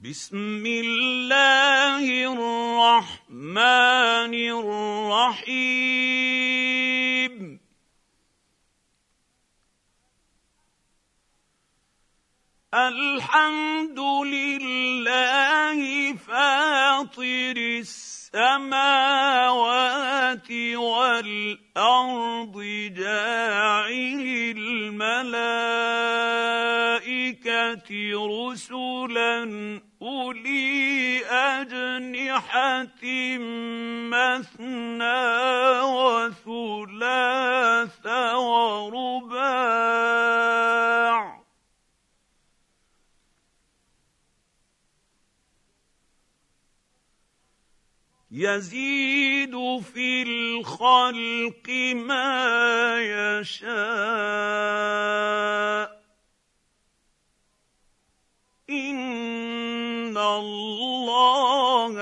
بسم الله الرحمن الرحيم. الحمد لله فاطر السماوات والأرض جاعل الملائكة رسلا أولي أجنحة مثنى وثلاث ورباع. يزيد في الخلق ما يشاء. ان الله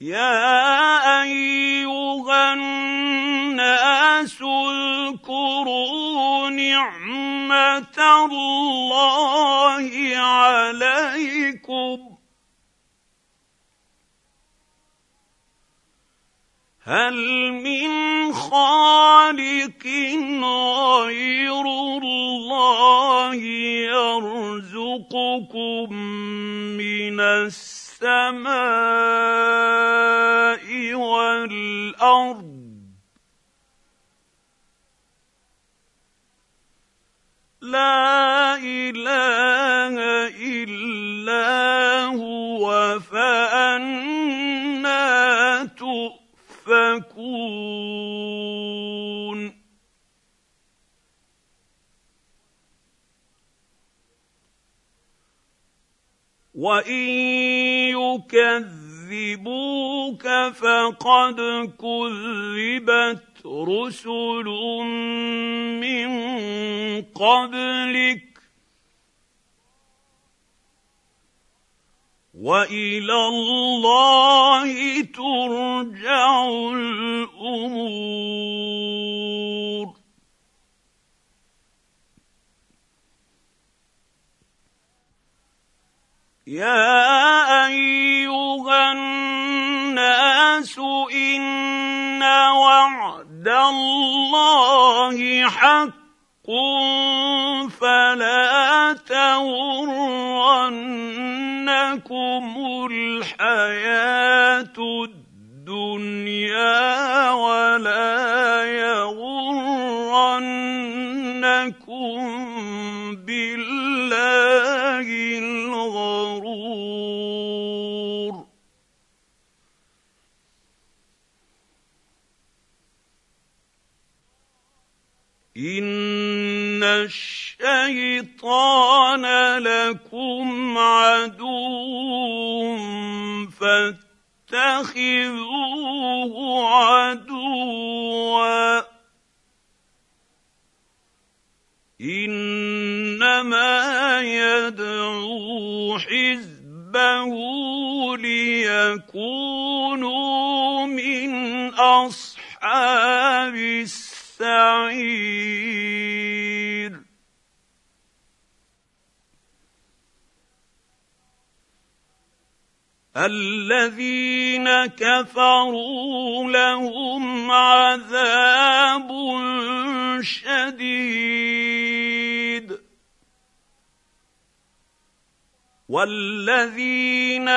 يا أيها الناس اذكروا نعمة الله عليكم. هل من خالق غير الله يرزقكم من السماء والأرض؟ لا إله إلا هو فانا تؤفكون وان يكذبوك فقد كذبت رسل من قبلك والى الله ترجع يا أيها الناس إن وعد الله حق فلا تغرنكم الحياة الدنيا ولا ان الشيطان لكم عدو فاتخذوه عدوا انما يدعو حزبه ليكونوا من اصحاب الذين كفروا لهم عذاب شديد. والذين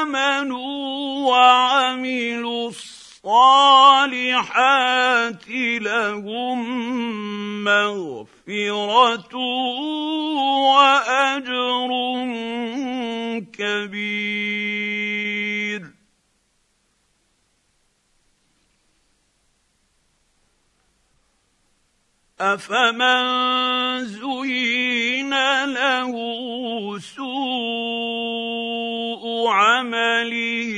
آمنوا وعملوا الصالحات لهم مغفرة وأجر كبير. أفمن زين له سوء عمله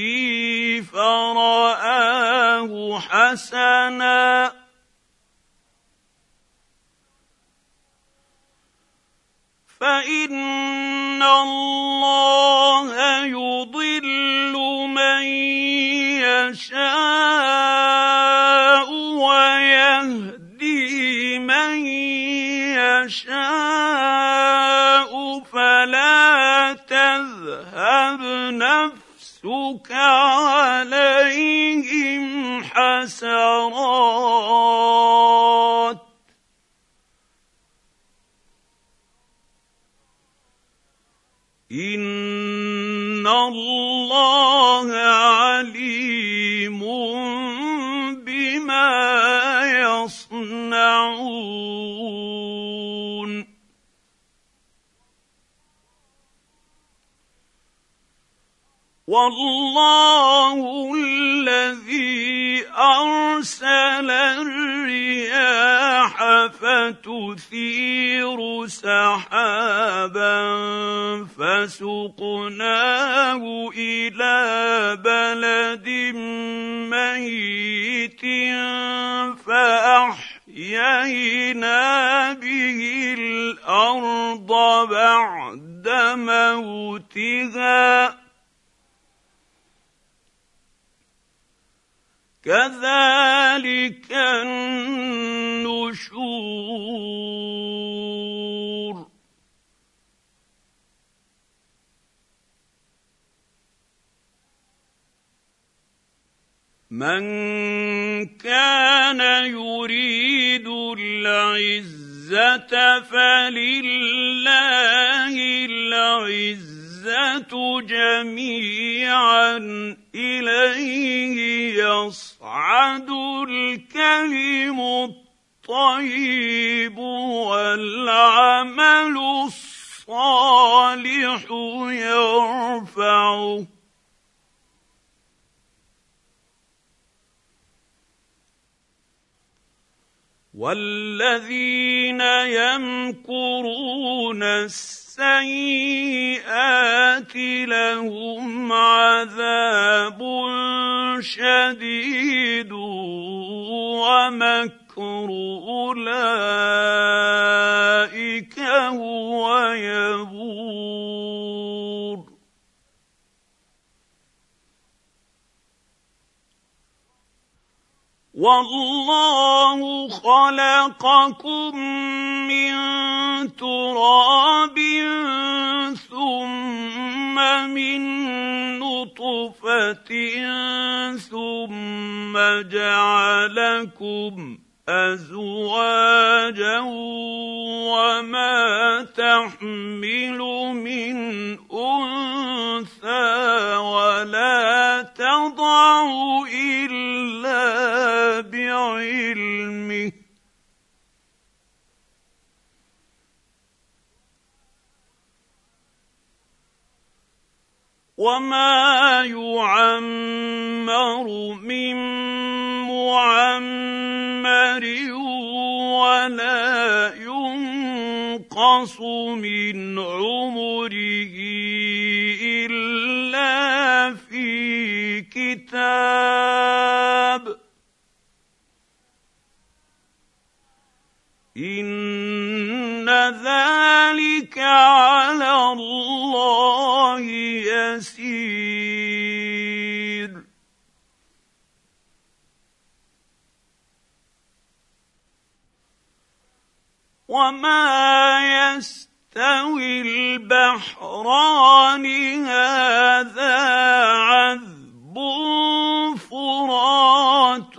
فراه حسنا. فإن الله يضل من يشاء ويهدي من يشاء. فلا تذهب نفسك عليهم حسرات. إن الله والله الذي أرسل الرياح فتثير سحابا فسقناه إلى بلد ميت فأحيينا به الأرض بعد موتها كذلك النشور. من كان يريد العزة فلله العزة. العزه جميعا اليه يصعد الكلم الطيب والعمل الصالح يرفعه والذين يمكرون السيئات لهم عذاب شديد ومكر اولئك هو يبور والله خلقكم من تراب ثم من نطفة ثم جعلكم أزواجا وما تحمل من أنثى ولا تضع إلا وما يعمر من معمر ولا ينقص من عمره الا في كتاب ان ذلك على الله يسير وما يستوي البحران هذا عذب فرات.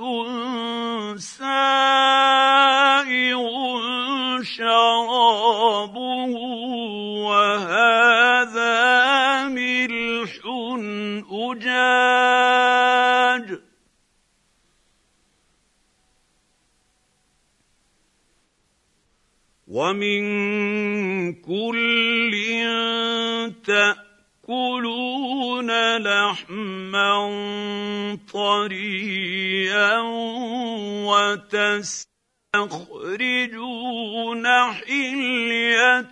ومن كل تأكلون لحما طريا وتستخرجون حلية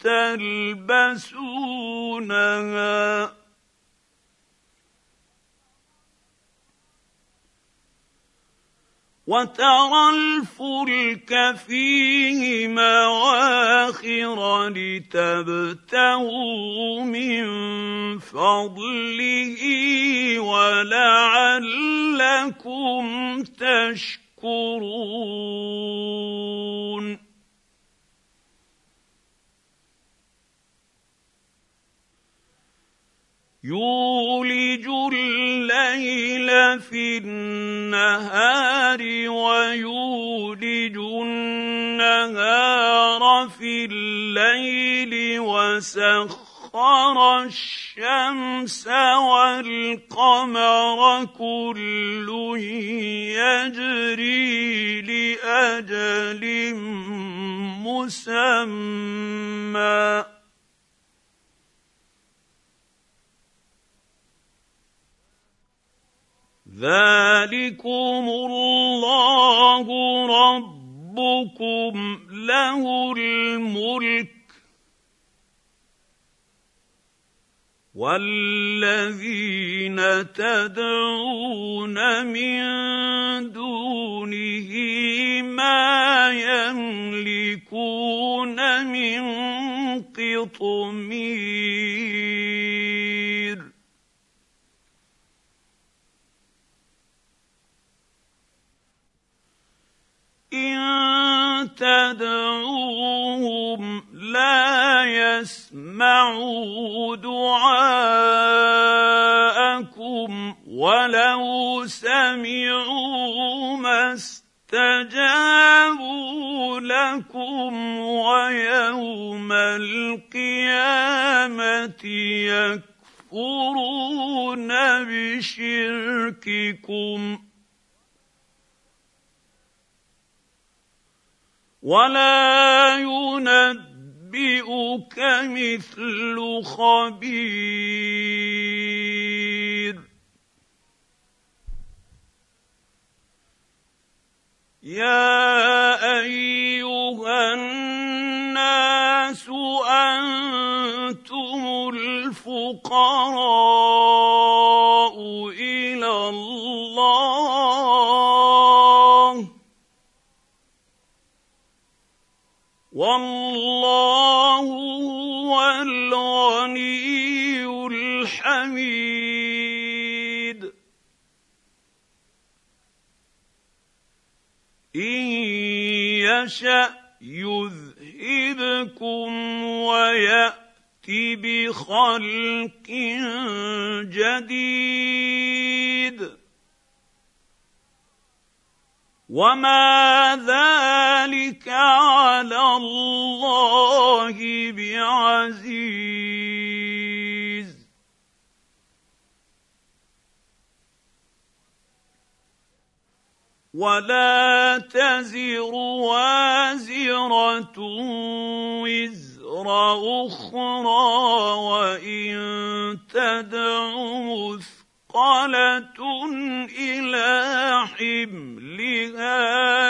تلبسونها. وترى الفلك فيه مواخر لتبتغوا من فضله ولعلكم تشكرون. يولج الليل في النهار ويولج النهار في الليل وسخر الشمس والقمر كل يجري لأجل مسمى. ذلكم الله ربكم له الملك والذين تدعون من دونه ما يملكون من قطمير ان تدعوهم لا يسمعوا دعاءكم ولو سمعوا ما استجابوا لكم ويوم القيامة يكفرون بشرككم. ولا ينبئك مثل خبير يا ايها الناس أنتم الفقراء إلى الله والله هو الغني الحميد. إن يشأ يذهبكم ويأت بخلق جديد. وما ذلك على الله بعزيز ولا تزر وازره وزر أخرى وان تدع مثقلة إلى حملها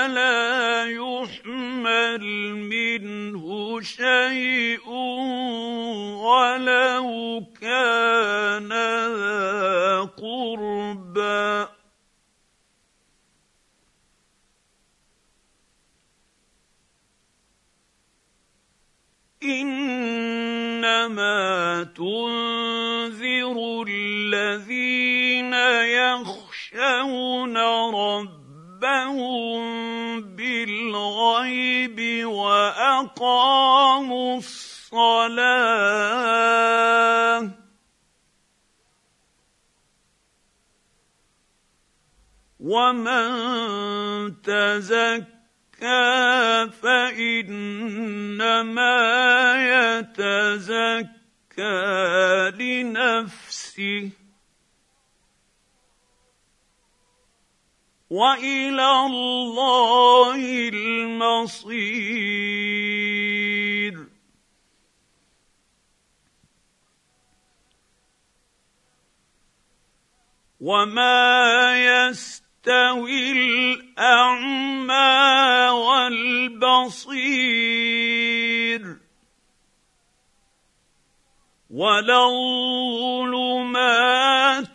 لا يحمل منه شيء ولو كان ذا قربى. إنما تنذر يخشون ربهم بالغيب واقاموا الصلاه ومن تزكى فانما يتزكى لنفسه وإلى الله المصير. وما يستوي الاعمى والبصير ولا الظلمات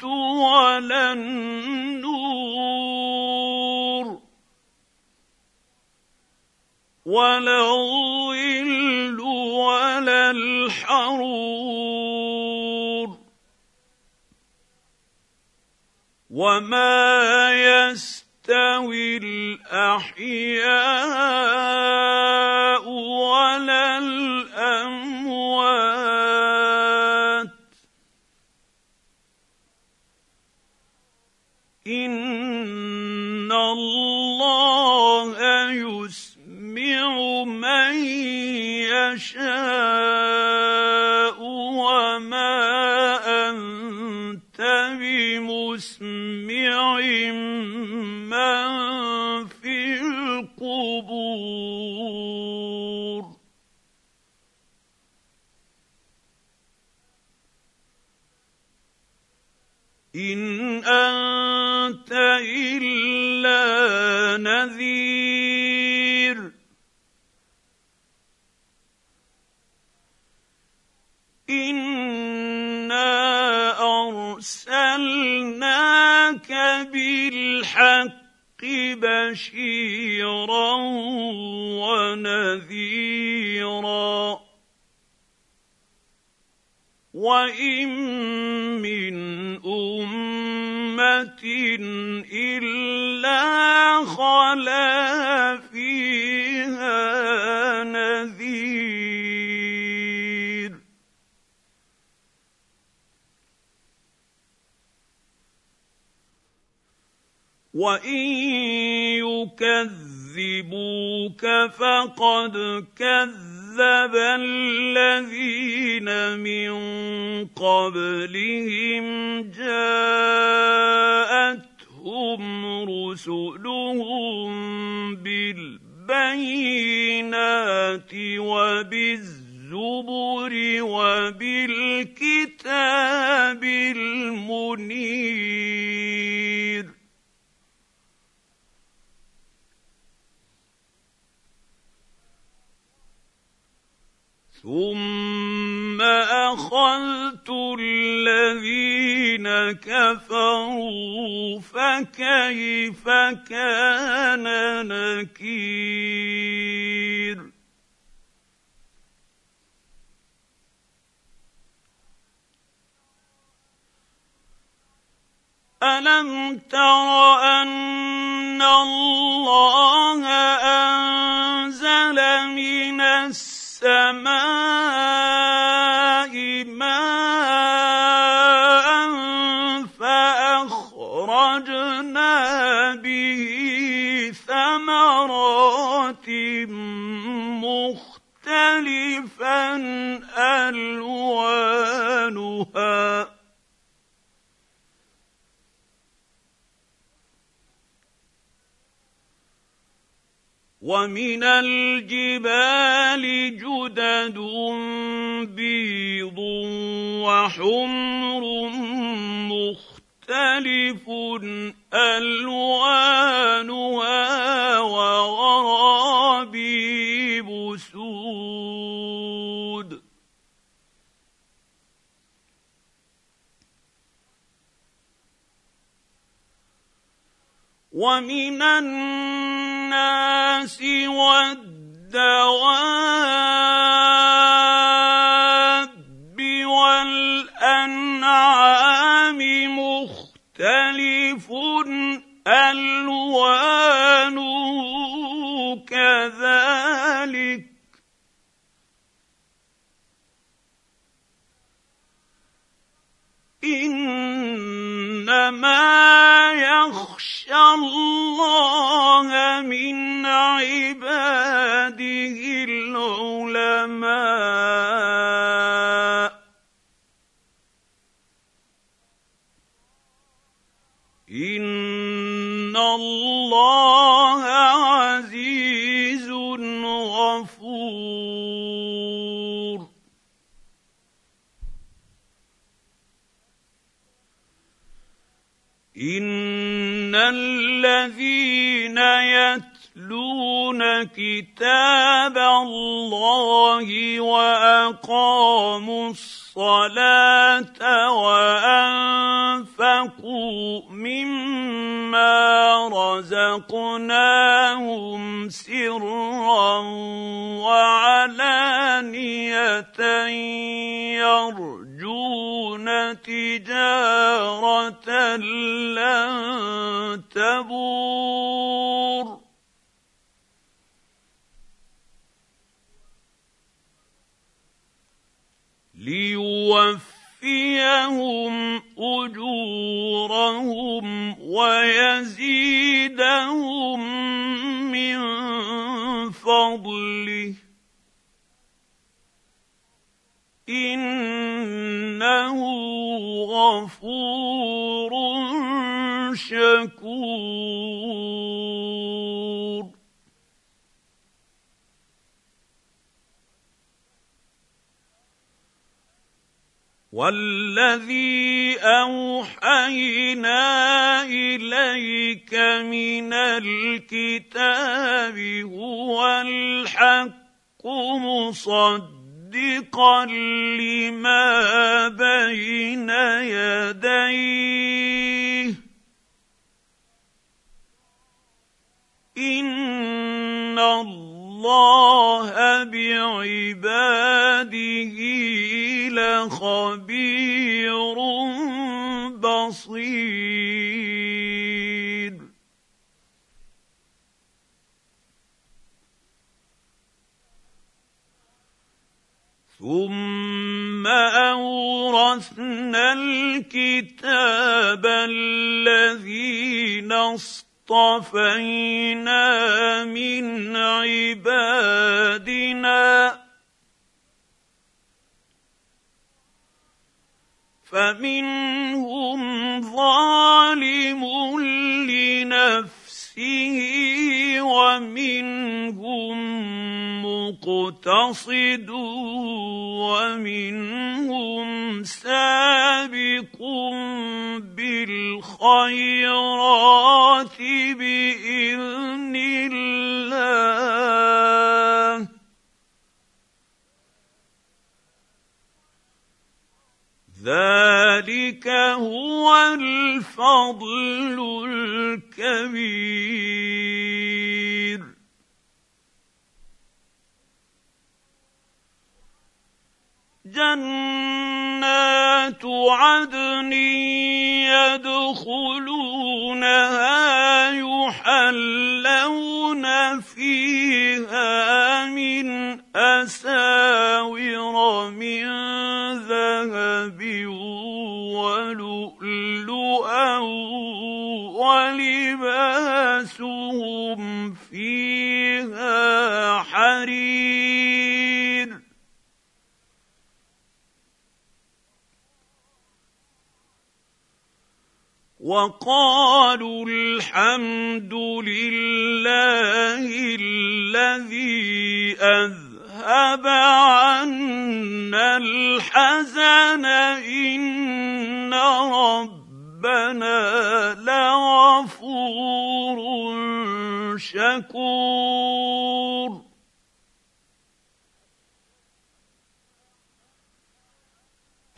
ولا النور ولا الظل ولا الحرور. وما يستوي الأحياء ولا الأموات. إن يشاء وما أنت بمسمع من في القبور. إن بشيرا ونذيرا. وإن من أمة إلا خلا فيها نذير وان يكذبوك فقد كذب الذين من قبلهم جاءتهم رسلهم ومن الجبال جدد بيض وحمر مختلف ألوانها وغرابيب سود ومن الناس والدواب والأنعام مختلف ألوانه كذلك. يخشى الله من عباده العلماء. يتلون كتاب الله وأقاموا الصلاة وأنفقوا مما رزقناهم سرا وعلانية يرجون تجارة لن تبور. ليوفيهم أجورهم ويزيدهم من فضله. إنه غفور شكور. والذي أوحينا إليك من الكتاب هو الحق مصدقا لما بين يديه. إن الله بعباده لخبير ثم أورثنا الكتاب الذين اصطفينا من عبادنا. فمنهم ظالم لنفسه ومنهم مقتصد ومنهم سابق بالخيرات بإذن الله. ذلك هو الفضل الكبير. عدن يدخلونها يحلون فيها من أساور وقالوا الحمد لله الذي أذهب عنا الحزن. إن ربنا لغفور شكور.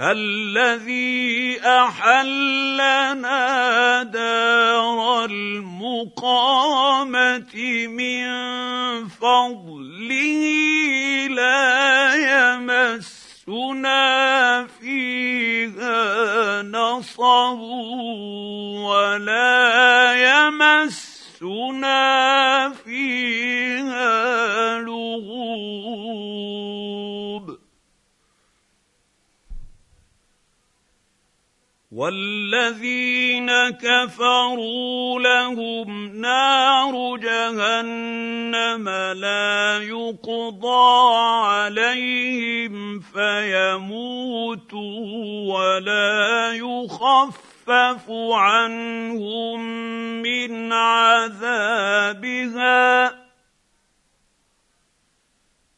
الذي أحلنا دار المقامة من فضله لا يمسنا فيها نصب ولا يمسنا فيها والذين كفروا لهم نار جهنم لا يقضى عليهم فيموتوا ولا يخفف عنهم من عذابها.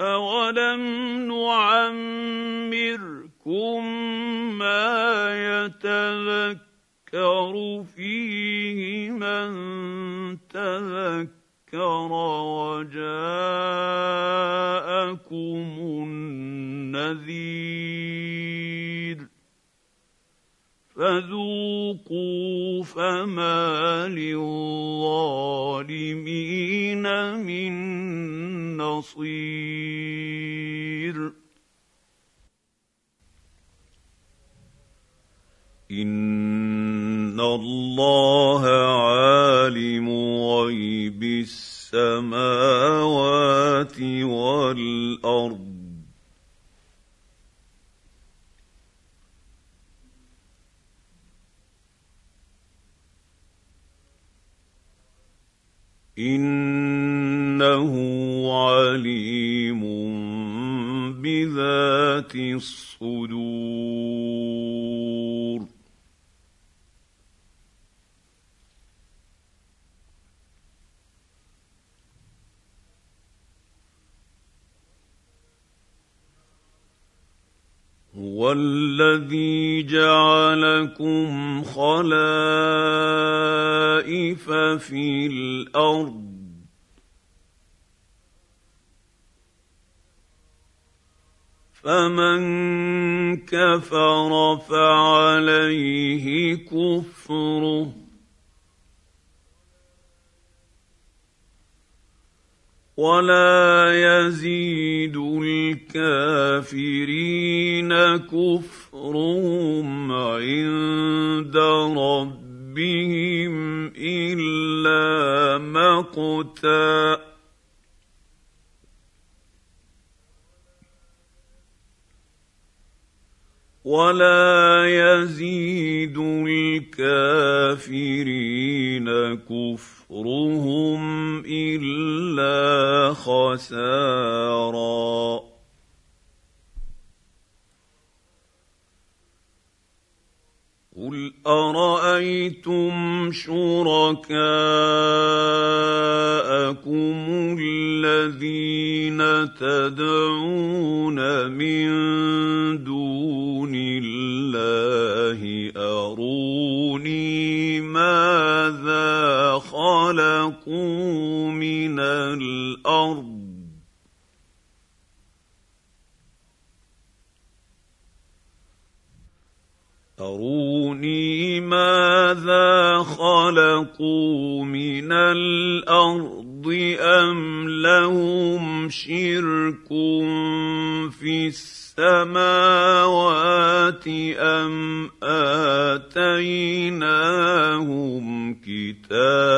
أولم نعمركم ما يتذكر فيه من تذكر وجاءكم النذير فذوقوا فما للظالمين من نصير. ان الله عالم غيب السماوات والارض. إنه عليم بذات الصدور. هو الذي جعلكم خلائف في الأرض فمن كفر فعليه كفره ولا يزيد الكافرين كفرهم عند ربهم الا مقتا ولا يزيد الكافرين كفرهم إلا خسارا. قل ارايتم شركاءكم الذين تدعون من دون الله اروني ماذا خلقوا من الأرض اروني ماذا خلقوا من الأرض ام لهم شرك في السماوات ام اتيناهم كتابا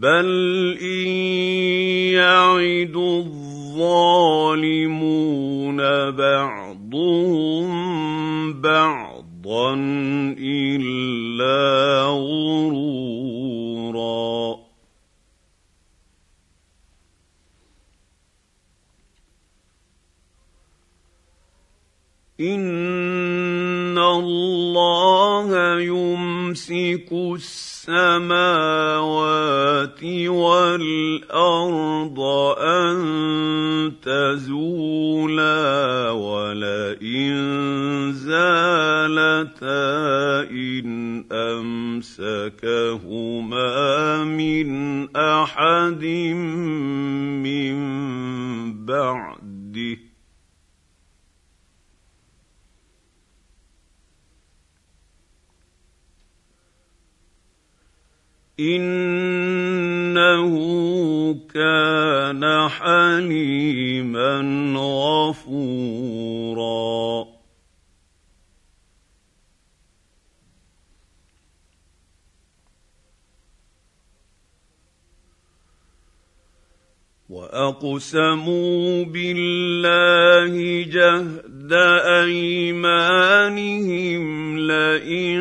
بل ان يعد الظالمون بعضهم بعضا الا غرورا. ان الله يمسك السماء السماوات والأرض أن تزولا ولئن زالتا إن أمسكهما من أحد من بعده إنه كان حليما غفورا. وأقسموا بالله جهد أيمانهم لئن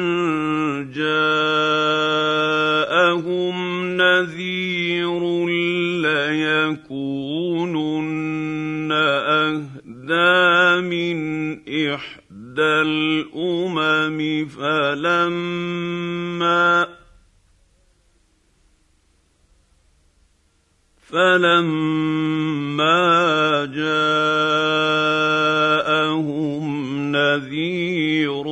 جاءهم نذير ليكونن أهدى من إحدى الأمم فلما فلما جاءهم نذير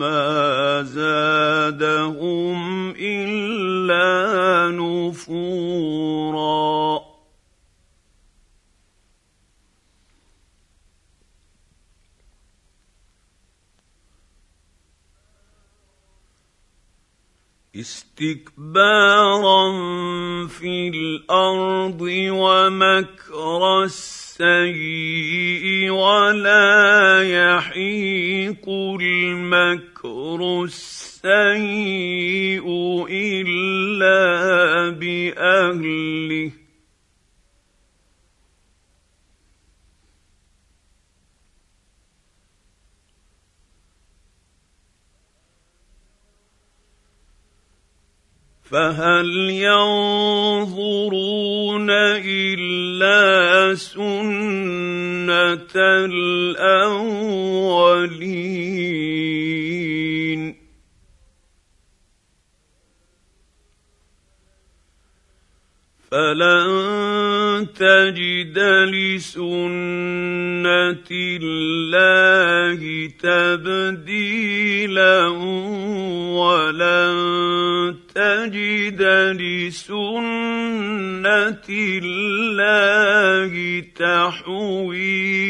ما زادهم إلا نفورا. استكبارا في الأرض ومكر السيء ولا يحيق المكر السيء إلا بأهله. فهل ينظرون إلا سنة الأولين؟ فلن تجد لسنة الله تبديلا ولن تجد لسنة الله تحويلا.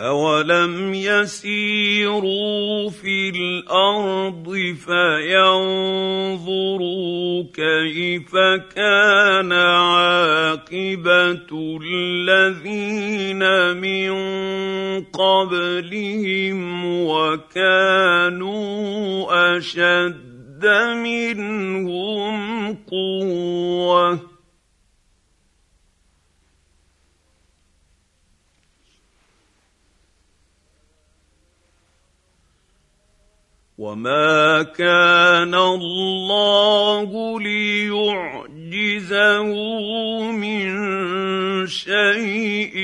اولم يسيروا في الأرض فينظروا كيف كان عاقبه الذين من قبلهم وكانوا اشد منهم قوه وما كان الله ليعجزه من شيء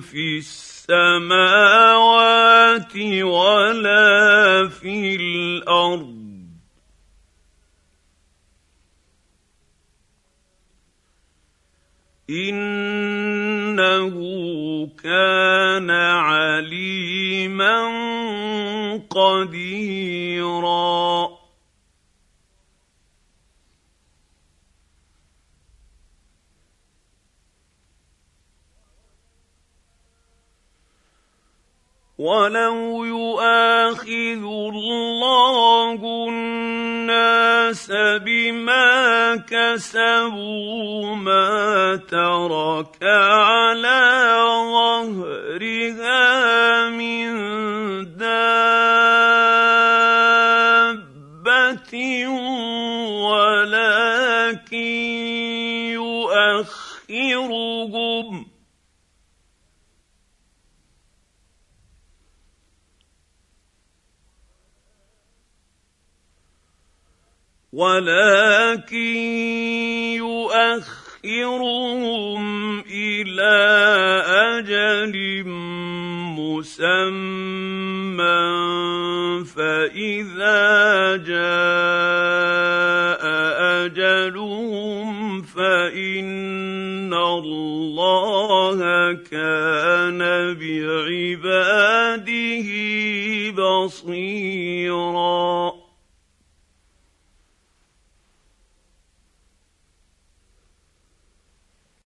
في السماوات ولا في الأرض إنه كان عليما قديرا. ولو يؤاخذ الله الناس بما كسبوا ما ترك على ظهرها من ولكن يؤخرهم إلى أجل مسمى فإذا جاء أجلهم فإن الله كان بعباده بصيرا